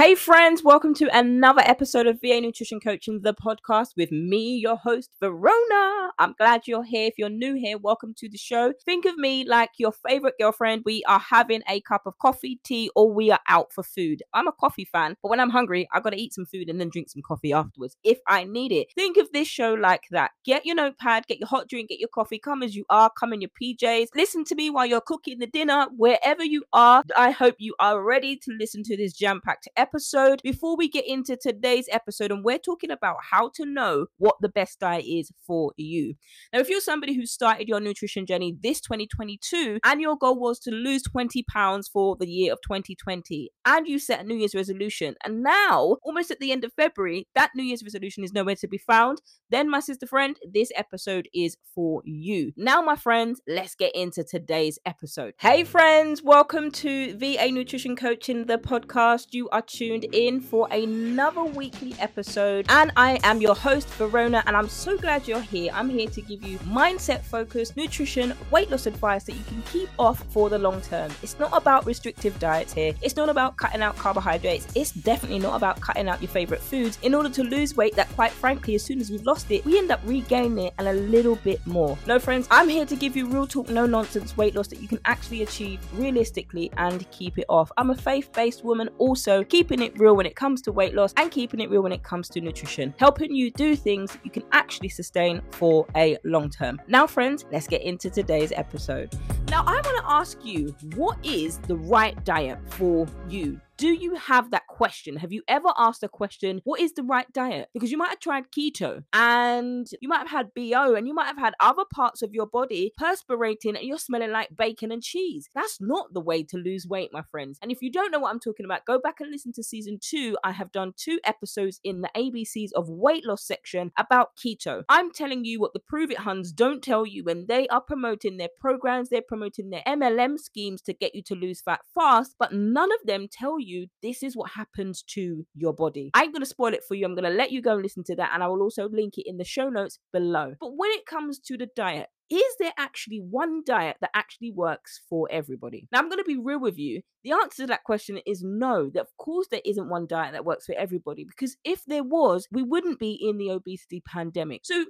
Hey, friends, welcome to another episode of VA Nutrition Coaching, the podcast with me, your host, Verona. I'm glad you're here. If you're new here, welcome to the show. Think of me like your favorite girlfriend. We are having a cup of coffee, tea, or we are out for food. I'm a coffee fan, but when I'm hungry, I gotta eat some food and then drink some coffee afterwards if I need it. Think of this show like that. Get your notepad, get your hot drink, get your coffee, come as you are, come in your PJs. Listen to me while you're cooking the dinner, wherever you are. I hope you are ready to listen to this jam packed episode episode. Before we get into today's episode, and we're talking about how to know what the best diet is for you. Now, if you're somebody who started your nutrition journey this 2022 and your goal was to lose 20 pounds for the year of 2020, and you set a New Year's resolution, and now, almost at the end of February, that New Year's resolution is nowhere to be found, then, my sister friend, this episode is for you. Now, my friends, let's get into today's episode. Hey, friends, welcome to VA Nutrition Coaching, the podcast. You are tuned in for another weekly episode. And I am your host, Verona, and I'm so glad you're here. I'm here to give you mindset focused nutrition, weight loss advice that you can keep off for the long term. It's not about restrictive diets here, it's not about cutting out carbohydrates, it's definitely not about cutting out your favorite foods in order to lose weight that, quite frankly, as soon as we've lost it, we end up regaining it and a little bit more. No, friends, I'm here to give you real talk, no nonsense weight loss that you can actually achieve realistically and keep it off. I'm a faith based woman, also. Keep keeping it real when it comes to weight loss and keeping it real when it comes to nutrition, helping you do things you can actually sustain for a long term. Now, friends, let's get into today's episode. Now, I want to ask you what is the right diet for you? Do you have that question? Have you ever asked a question, what is the right diet? Because you might have tried keto and you might have had BO and you might have had other parts of your body perspirating and you're smelling like bacon and cheese. That's not the way to lose weight, my friends. And if you don't know what I'm talking about, go back and listen to season two. I have done two episodes in the ABCs of weight loss section about keto. I'm telling you what the Prove It Huns don't tell you when they are promoting their programs, they're promoting their MLM schemes to get you to lose fat fast, but none of them tell you you this is what happens to your body. I'm going to spoil it for you. I'm going to let you go and listen to that, and I will also link it in the show notes below. But when it comes to the diet, is there actually one diet that actually works for everybody? Now, I'm going to be real with you. The answer to that question is no, that of course there isn't one diet that works for everybody, because if there was, we wouldn't be in the obesity pandemic. So,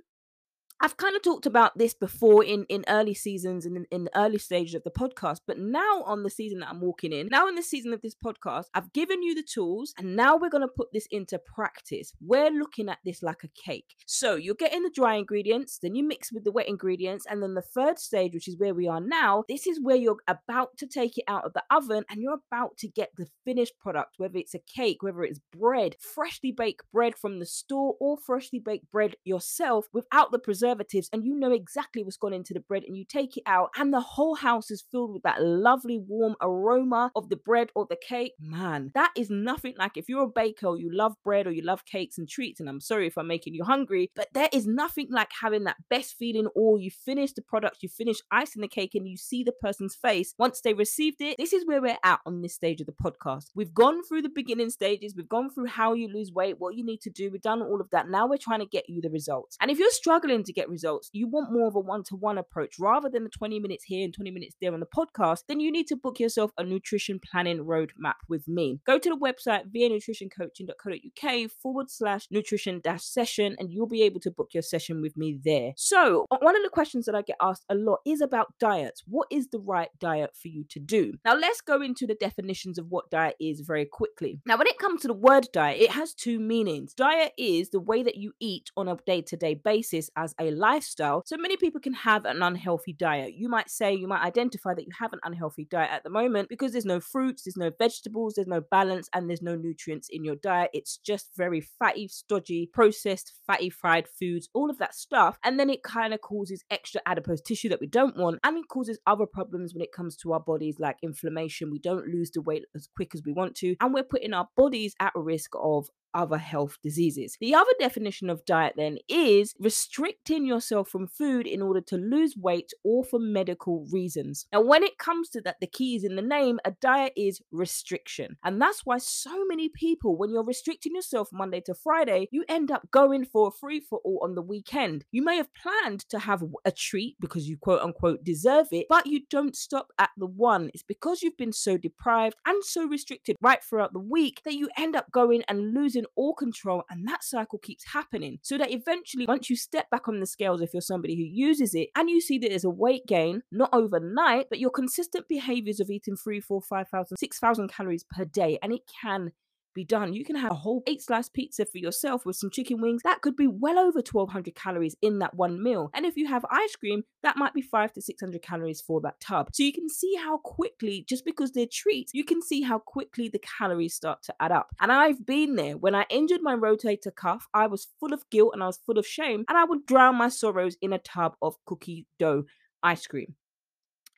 I've kind of talked about this before in, in early seasons and in, in, the early stages of the podcast, but now on the season that I'm walking in, now in the season of this podcast, I've given you the tools and now we're going to put this into practice. We're looking at this like a cake. So you're getting the dry ingredients, then you mix with the wet ingredients, and then the third stage, which is where we are now, this is where you're about to take it out of the oven and you're about to get the finished product, whether it's a cake, whether it's bread, freshly baked bread from the store, or freshly baked bread yourself without the preservative preservatives and you know exactly what's gone into the bread and you take it out and the whole house is filled with that lovely warm aroma of the bread or the cake. Man that is nothing like if you're a baker or you love bread or you love cakes and treats and i'm sorry if i'm making you hungry but there is nothing like having that best feeling or you finish the product you finish icing the cake and you see the person's face. Once they received it this is where we're at on this stage of the podcast. We've gone through the beginning stages we've gone through how you lose weight what you need to do we've done all of that. Now we're trying to get you the results. And if you're struggling to get get results, you want more of a one to one approach rather than the 20 minutes here and 20 minutes there on the podcast, then you need to book yourself a nutrition planning roadmap with me. Go to the website vanutritioncoaching.co.uk forward slash nutrition dash session and you'll be able to book your session with me there. So, one of the questions that I get asked a lot is about diets. What is the right diet for you to do? Now, let's go into the definitions of what diet is very quickly. Now, when it comes to the word diet, it has two meanings. Diet is the way that you eat on a day to day basis as a lifestyle. So many people can have an unhealthy diet. You might say, you might identify that you have an unhealthy diet at the moment because there's no fruits, there's no vegetables, there's no balance, and there's no nutrients in your diet. It's just very fatty, stodgy, processed, fatty, fried foods, all of that stuff. And then it kind of causes extra adipose tissue that we don't want, and it causes other problems when it comes to our bodies, like inflammation. We don't lose the weight as quick as we want to, and we're putting our bodies at risk of other health diseases. The other definition of diet then is restricting yourself from food in order to lose weight or for medical reasons. Now, when it comes to that, the key is in the name a diet is restriction. And that's why so many people, when you're restricting yourself Monday to Friday, you end up going for a free for all on the weekend. You may have planned to have a treat because you quote unquote deserve it, but you don't stop at the one. It's because you've been so deprived and so restricted right throughout the week that you end up going and losing all control, and that cycle keeps happening. So that eventually, once you step back on the scales, if you're somebody who uses it and you see that there's a weight gain, not overnight, but your consistent behaviors of eating three, four, five thousand, six thousand calories per day, and it can be done. You can have a whole eight slice pizza for yourself with some chicken wings. That could be well over 1200 calories in that one meal. And if you have ice cream, that might be five to 600 calories for that tub. So you can see how quickly, just because they're treats, you can see how quickly the calories start to add up. And I've been there. When I injured my rotator cuff, I was full of guilt and I was full of shame, and I would drown my sorrows in a tub of cookie dough ice cream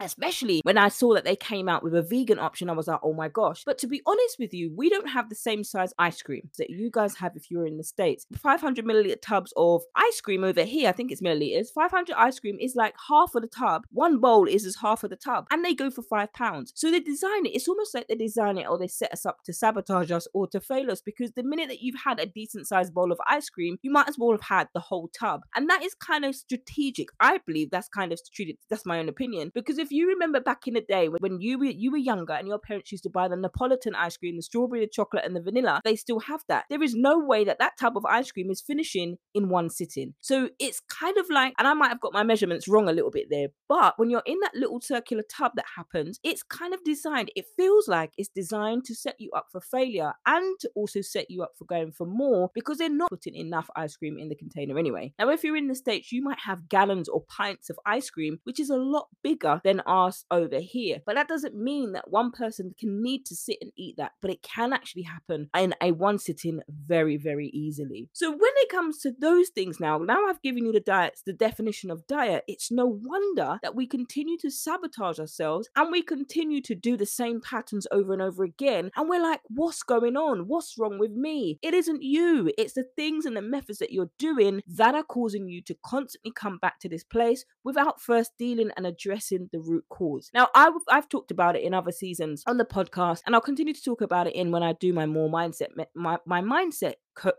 especially when I saw that they came out with a vegan option, I was like, oh my gosh. But to be honest with you, we don't have the same size ice cream that you guys have if you're in the States. 500 milliliter tubs of ice cream over here, I think it's milliliters. 500 ice cream is like half of the tub. One bowl is as half of the tub, and they go for five pounds. So they design it, it's almost like they design it or they set us up to sabotage us or to fail us because the minute that you've had a decent sized bowl of ice cream, you might as well have had the whole tub. And that is kind of strategic. I believe that's kind of strategic. That's my own opinion. Because if you remember back in the day when you were you were younger and your parents used to buy the Neapolitan ice cream, the strawberry, the chocolate, and the vanilla, they still have that. There is no way that that tub of ice cream is finishing in one sitting. So it's kind of like, and I might have got my measurements wrong a little bit there, but when you're in that little circular tub that happens, it's kind of designed. It feels like it's designed to set you up for failure and to also set you up for going for more because they're not putting enough ice cream in the container anyway. Now, if you're in the States, you might have gallons or pints of ice cream, which is a lot bigger than our over here. But that doesn't mean that one person can need to sit and eat that, but it can actually happen in a one sitting very, very easily. So when it comes to those things now, now I've given you the diets, the definition of diet, it's no wonder that we continue to sabotage ourselves and we continue to do the same patterns over and over again. And we're like, what's going on? What's wrong with me? It isn't you. It's the things and the methods that you're doing that are causing you to constantly come back to this place without first dealing and addressing the root cause. Now, I've, I've talked about it in other seasons on the podcast, and I'll continue to talk about it in when I do my more mindset, my, my mindset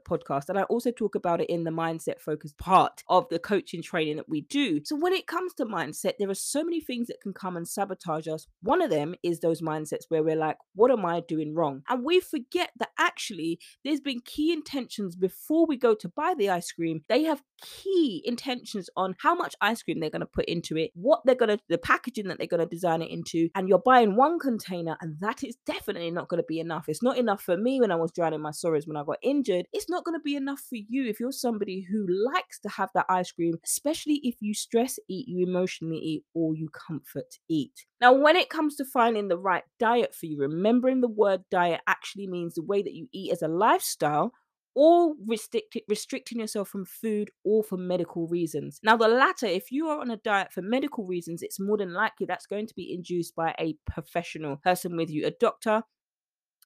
podcast and i also talk about it in the mindset focused part of the coaching training that we do. So when it comes to mindset there are so many things that can come and sabotage us. One of them is those mindsets where we're like what am i doing wrong? And we forget that actually there's been key intentions before we go to buy the ice cream. They have key intentions on how much ice cream they're going to put into it what they're going to the packaging that they're going to design it into and you're buying one container and that is definitely not going to be enough. It's not enough for me when i was drowning my sorrows when i got injured it's not going to be enough for you if you're somebody who likes to have that ice cream, especially if you stress eat, you emotionally eat, or you comfort eat. Now, when it comes to finding the right diet for you, remembering the word diet actually means the way that you eat as a lifestyle or restrict, restricting yourself from food or for medical reasons. Now, the latter, if you are on a diet for medical reasons, it's more than likely that's going to be induced by a professional person with you, a doctor,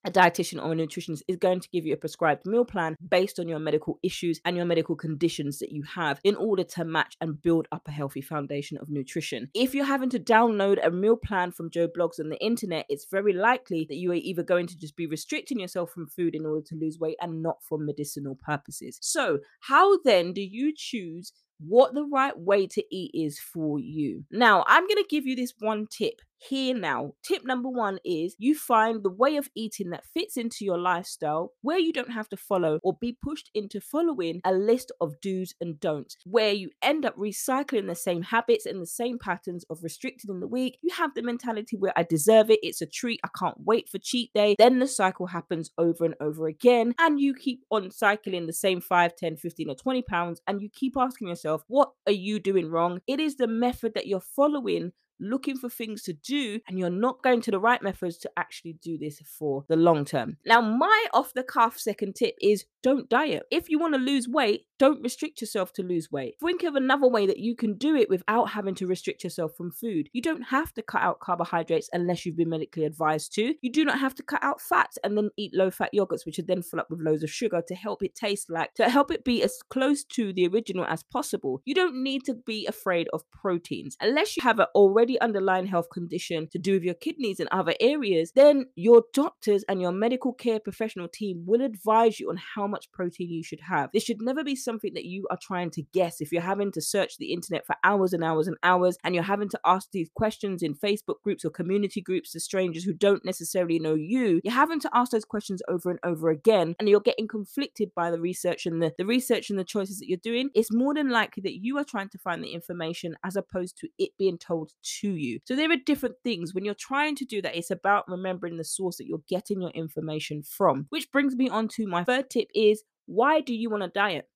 a dietitian or a nutritionist is going to give you a prescribed meal plan based on your medical issues and your medical conditions that you have in order to match and build up a healthy foundation of nutrition. If you're having to download a meal plan from Joe Bloggs on the internet, it's very likely that you are either going to just be restricting yourself from food in order to lose weight and not for medicinal purposes. So, how then do you choose what the right way to eat is for you. Now, I'm going to give you this one tip here now. Tip number one is you find the way of eating that fits into your lifestyle where you don't have to follow or be pushed into following a list of do's and don'ts, where you end up recycling the same habits and the same patterns of restricted in the week. You have the mentality where I deserve it, it's a treat, I can't wait for cheat day. Then the cycle happens over and over again, and you keep on cycling the same 5, 10, 15, or 20 pounds, and you keep asking yourself, what are you doing wrong? It is the method that you're following looking for things to do and you're not going to the right methods to actually do this for the long term. Now, my off the cuff second tip is don't diet. If you want to lose weight, don't restrict yourself to lose weight. Think of another way that you can do it without having to restrict yourself from food. You don't have to cut out carbohydrates unless you've been medically advised to. You do not have to cut out fats and then eat low fat yogurts, which are then full up with loads of sugar to help it taste like, to help it be as close to the original as possible. You don't need to be afraid of proteins. Unless you have an already underlying health condition to do with your kidneys and other areas, then your doctors and your medical care professional team will advise you on how much protein you should have. This should never be something that you are trying to guess. If you're having to search the internet for hours and hours and hours and you're having to ask these questions in Facebook groups or community groups to strangers who don't necessarily know you, you're having to ask those questions over and over again and you're getting conflicted by the research and the, the research and the choices that you're doing. It's more than likely that you are trying to find the information as opposed to it being told to you. So there are different things. When you're trying to do that, it's about remembering the source that you're getting your information from. Which brings me on to my third tip is why do you want to diet?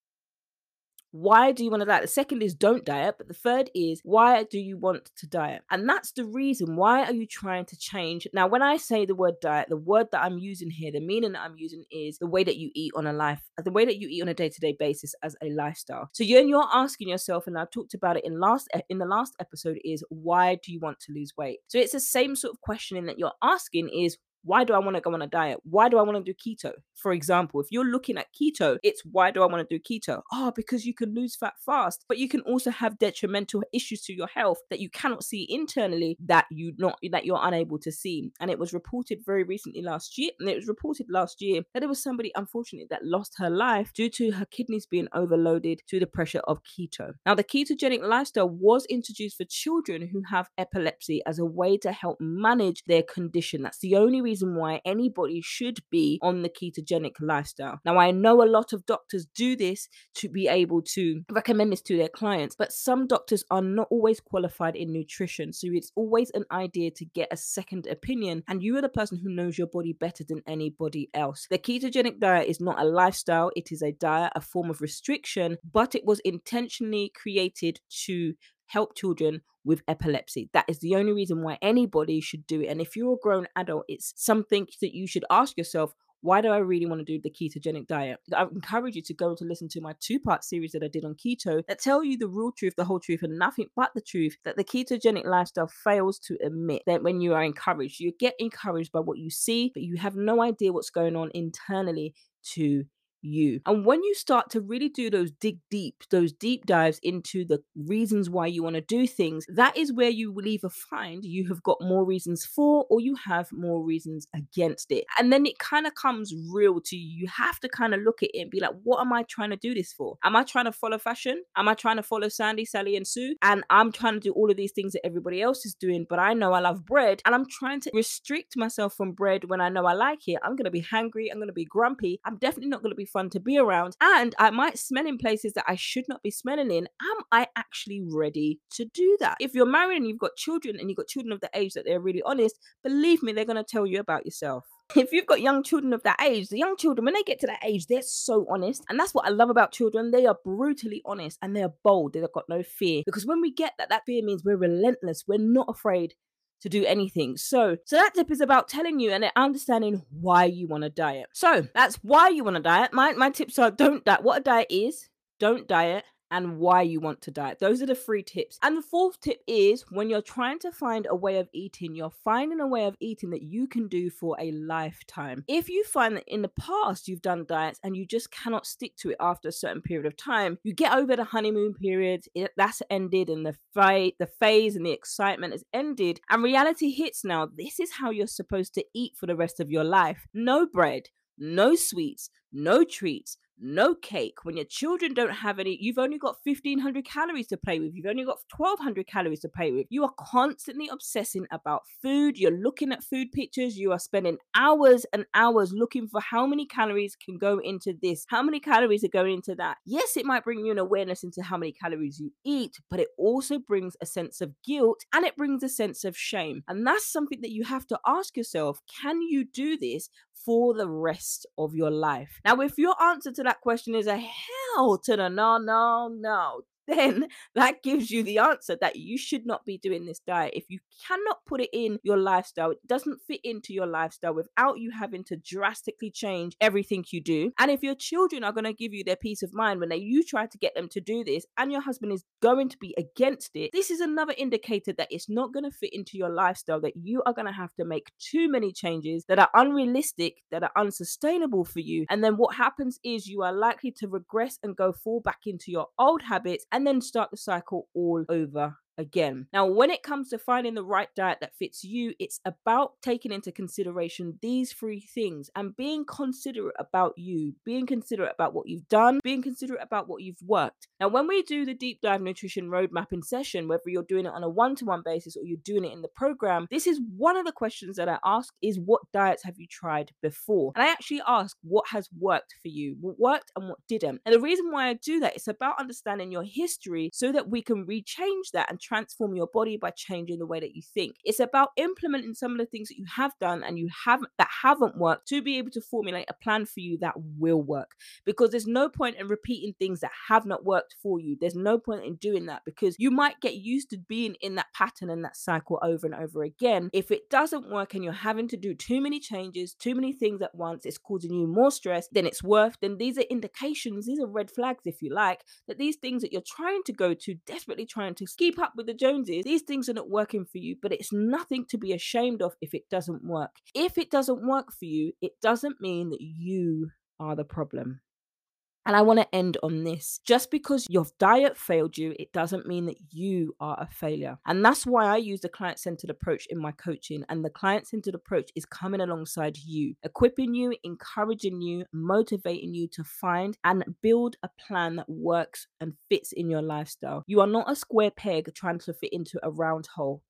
Why do you want to diet? The second is don't diet, but the third is why do you want to diet? And that's the reason. Why are you trying to change? Now, when I say the word diet, the word that I'm using here, the meaning that I'm using is the way that you eat on a life, the way that you eat on a day-to-day basis as a lifestyle. So you're, you're asking yourself, and I talked about it in last in the last episode, is why do you want to lose weight? So it's the same sort of questioning that you're asking is why do I want to go on a diet? Why do I want to do keto? For example, if you're looking at keto, it's why do I want to do keto? Oh, because you can lose fat fast, but you can also have detrimental issues to your health that you cannot see internally that you not that you're unable to see. And it was reported very recently last year, and it was reported last year that there was somebody unfortunately that lost her life due to her kidneys being overloaded to the pressure of keto. Now, the ketogenic lifestyle was introduced for children who have epilepsy as a way to help manage their condition. That's the only reason why anybody should be on the ketogenic lifestyle. Now, I know a lot of doctors do this to be able to recommend this to their clients, but some doctors are not always qualified in nutrition. So it's always an idea to get a second opinion, and you are the person who knows your body better than anybody else. The ketogenic diet is not a lifestyle, it is a diet, a form of restriction, but it was intentionally created to help children with epilepsy. That is the only reason why anybody should do it. And if you're a grown adult, it's something that you should ask yourself why do I really want to do the ketogenic diet? I encourage you to go to listen to my two part series that I did on keto that tell you the real truth, the whole truth, and nothing but the truth that the ketogenic lifestyle fails to admit that when you are encouraged, you get encouraged by what you see, but you have no idea what's going on internally to you. And when you start to really do those dig deep, those deep dives into the reasons why you want to do things, that is where you will either find you have got more reasons for or you have more reasons against it. And then it kind of comes real to you. You have to kind of look at it and be like, what am I trying to do this for? Am I trying to follow fashion? Am I trying to follow Sandy, Sally, and Sue? And I'm trying to do all of these things that everybody else is doing, but I know I love bread and I'm trying to restrict myself from bread when I know I like it. I'm going to be hungry. I'm going to be grumpy. I'm definitely not going to be fun to be around. And I might smell in places that I should not be smelling in. Am I actually ready to do that? If you're married and you've got children and you've got children of the age that they're really honest, believe me, they're going to tell you about yourself if you've got young children of that age, the young children, when they get to that age, they're so honest. And that's what I love about children. They are brutally honest and they're bold. They've got no fear. Because when we get that, that fear means we're relentless. We're not afraid to do anything. So, so that tip is about telling you and understanding why you want to diet. So that's why you want to diet. My my tips are don't diet. What a diet is, don't diet, and why you want to diet. Those are the three tips. And the fourth tip is when you're trying to find a way of eating, you're finding a way of eating that you can do for a lifetime. If you find that in the past you've done diets and you just cannot stick to it after a certain period of time, you get over the honeymoon period, it, that's ended, and the fight, the phase and the excitement has ended, and reality hits now. This is how you're supposed to eat for the rest of your life. No bread, no sweets, no treats, no cake. When your children don't have any, you've only got 1500 calories to play with. You've only got 1200 calories to play with. You are constantly obsessing about food. You're looking at food pictures. You are spending hours and hours looking for how many calories can go into this, how many calories are going into that. Yes, it might bring you an awareness into how many calories you eat, but it also brings a sense of guilt and it brings a sense of shame. And that's something that you have to ask yourself can you do this for the rest of your life? Now, if your answer to that question is a hell to the no, no, no, then that gives you the answer that you should not be doing this diet. If you cannot put it in your lifestyle, it doesn't fit into your lifestyle without you having to drastically change everything you do. And if your children are going to give you their peace of mind when they you try to get them to do this and your husband is going to be against it, this is another indicator that it's not going to fit into your lifestyle, that you are going to have to make too many changes that are unrealistic, that are unsustainable for you. And then what happens is you are likely to regress and go fall back into your old habits and then start the cycle all over again. Now, when it comes to finding the right diet that fits you, it's about taking into consideration these three things and being considerate about you, being considerate about what you've done, being considerate about what you've worked. Now, when we do the deep dive nutrition roadmap in session, whether you're doing it on a one to one basis or you're doing it in the program, this is one of the questions that I ask is what diets have you tried before? And I actually ask what has worked for you, what worked and what didn't. And the reason why I do that is about understanding your history so that we can rechange that and transform your body by changing the way that you think. It's about implementing some of the things that you have done and you haven't that haven't worked to be able to formulate a plan for you that will work. Because there's no point in repeating things that have not worked for you. There's no point in doing that because you might get used to being in that pattern and that cycle over and over again. If it doesn't work and you're having to do too many changes, too many things at once, it's causing you more stress than it's worth, then these are indications, these are red flags, if you like, that these things that you're trying to go to, desperately trying to keep up with the Joneses, these things are not working for you, but it's nothing to be ashamed of if it doesn't work. If it doesn't work for you, it doesn't mean that you are the problem. And I want to end on this. Just because your diet failed you, it doesn't mean that you are a failure. And that's why I use the client centered approach in my coaching. And the client centered approach is coming alongside you, equipping you, encouraging you, motivating you to find and build a plan that works and fits in your lifestyle. You are not a square peg trying to fit into a round hole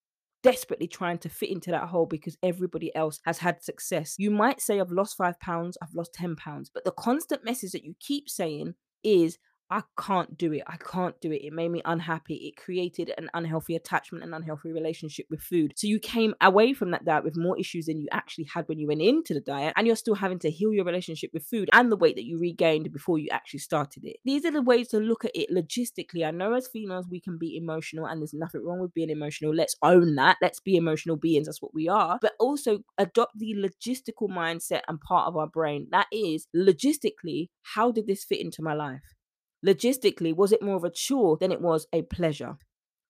desperately trying to fit into that hole because everybody else has had success. You might say, I've lost five pounds, I've lost 10 pounds, but the constant message that you keep saying is, I can't do it. I can't do it. It made me unhappy. It created an unhealthy attachment and unhealthy relationship with food. So you came away from that diet with more issues than you actually had when you went into the diet, and you're still having to heal your relationship with food and the weight that you regained before you actually started it. These are the ways to look at it logistically. I know as females we can be emotional, and there's nothing wrong with being emotional. Let's own that. Let's be emotional beings. That's what we are. But also adopt the logistical mindset and part of our brain. That is logistically, how did this fit into my life? Logistically, was it more of a chore than it was a pleasure?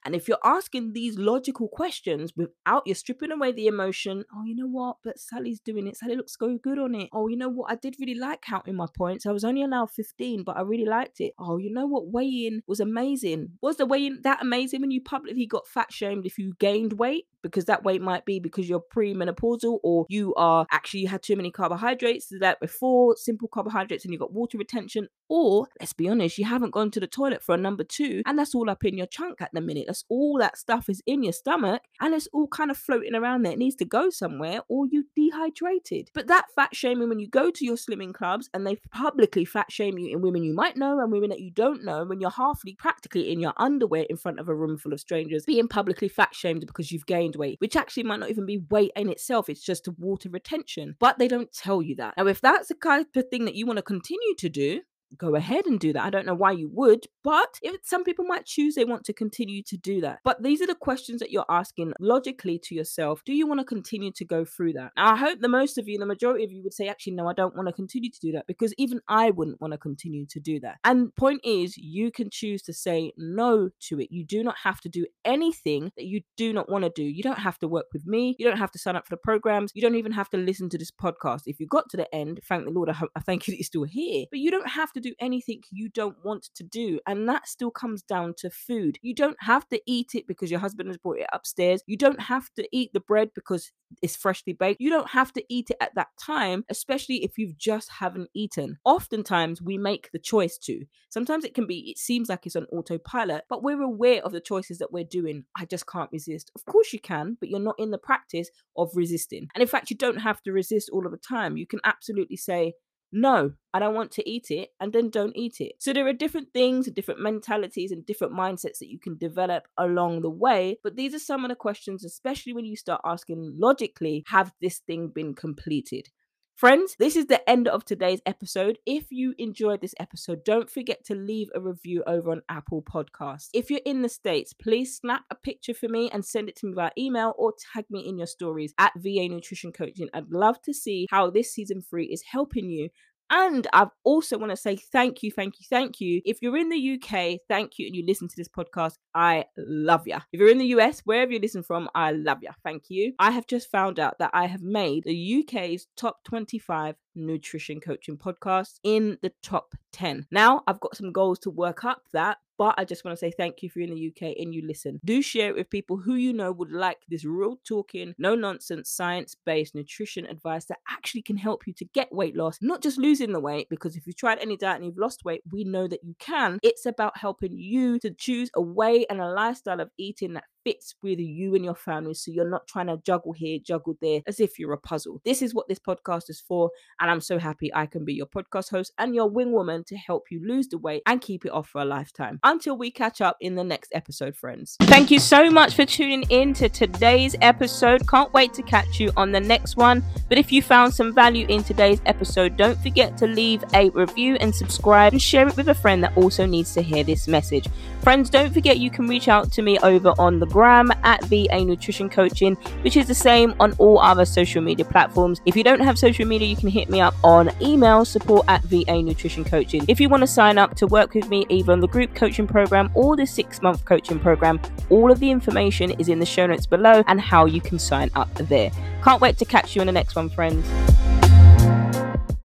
And if you're asking these logical questions without you're stripping away the emotion, oh, you know what? But Sally's doing it. Sally looks so good on it. Oh, you know what? I did really like counting my points. I was only allowed 15, but I really liked it. Oh, you know what? Weighing was amazing. Was the weighing that amazing when you publicly got fat shamed if you gained weight? Because that weight might be because you're premenopausal or you are actually you had too many carbohydrates that before simple carbohydrates and you've got water retention. Or let's be honest, you haven't gone to the toilet for a number two, and that's all up in your chunk at the minute That's all that stuff is in your stomach and it's all kind of floating around there. It needs to go somewhere or you dehydrated. But that fat shaming when you go to your slimming clubs and they publicly fat shame you in women you might know and women that you don't know, when you're halfly practically in your underwear in front of a room full of strangers, being publicly fat shamed because you've gained weight, which actually might not even be weight in itself, it's just water retention. But they don't tell you that. Now, if that's the kind of thing that you want to continue to do, go ahead and do that. I don't know why you would, but if some people might choose they want to continue to do that. But these are the questions that you're asking logically to yourself. Do you want to continue to go through that? Now, I hope the most of you, the majority of you would say, actually, no, I don't want to continue to do that because even I wouldn't want to continue to do that. And point is, you can choose to say no to it. You do not have to do anything that you do not want to do. You don't have to work with me. You don't have to sign up for the programs. You don't even have to listen to this podcast. If you got to the end, thank the Lord, I, I thank you that you're still here. But you don't have to do anything you don't want to do. And that still comes down to food. You don't have to eat it because your husband has brought it upstairs. You don't have to eat the bread because it's freshly baked. You don't have to eat it at that time, especially if you've just haven't eaten. Oftentimes we make the choice to. Sometimes it can be, it seems like it's on autopilot, but we're aware of the choices that we're doing. I just can't resist. Of course you can, but you're not in the practice of resisting. And in fact, you don't have to resist all of the time. You can absolutely say, no, I don't want to eat it, and then don't eat it. So there are different things, different mentalities, and different mindsets that you can develop along the way. But these are some of the questions, especially when you start asking logically, have this thing been completed? Friends, this is the end of today's episode. If you enjoyed this episode, don't forget to leave a review over on Apple Podcasts. If you're in the States, please snap a picture for me and send it to me via email or tag me in your stories at VA Nutrition Coaching. I'd love to see how this season three is helping you and I also want to say thank you, thank you, thank you. If you're in the UK, thank you, and you listen to this podcast, I love you. If you're in the US, wherever you listen from, I love you. Thank you. I have just found out that I have made the UK's top 25 nutrition coaching podcasts in the top 10. Now I've got some goals to work up that, but I just want to say thank you if you're in the UK and you listen. Do share it with people who you know would like this real talking, no nonsense, science based nutrition advice that actually can help you to get weight loss, not just losing the weight, because if you've tried any diet and you've lost weight, we know that you can. It's about helping you to choose a way and a lifestyle of eating that fits with you and your family so you're not trying to juggle here, juggle there as if you're a puzzle. This is what this podcast is for. And I'm so happy I can be your podcast host and your wing woman to help you lose the weight and keep it off for a lifetime. Until we catch up in the next episode, friends. Thank you so much for tuning in to today's episode. Can't wait to catch you on the next one. But if you found some value in today's episode, don't forget to leave a review and subscribe and share it with a friend that also needs to hear this message. Friends, don't forget you can reach out to me over on the gram at VA Nutrition Coaching, which is the same on all other social media platforms. If you don't have social media, you can hit me up on email support at VA Nutrition Coaching. If you want to sign up to work with me either on the group coaching program or the six month coaching program, all of the information is in the show notes below and how you can sign up there. Can't wait to catch you in the next one, friends.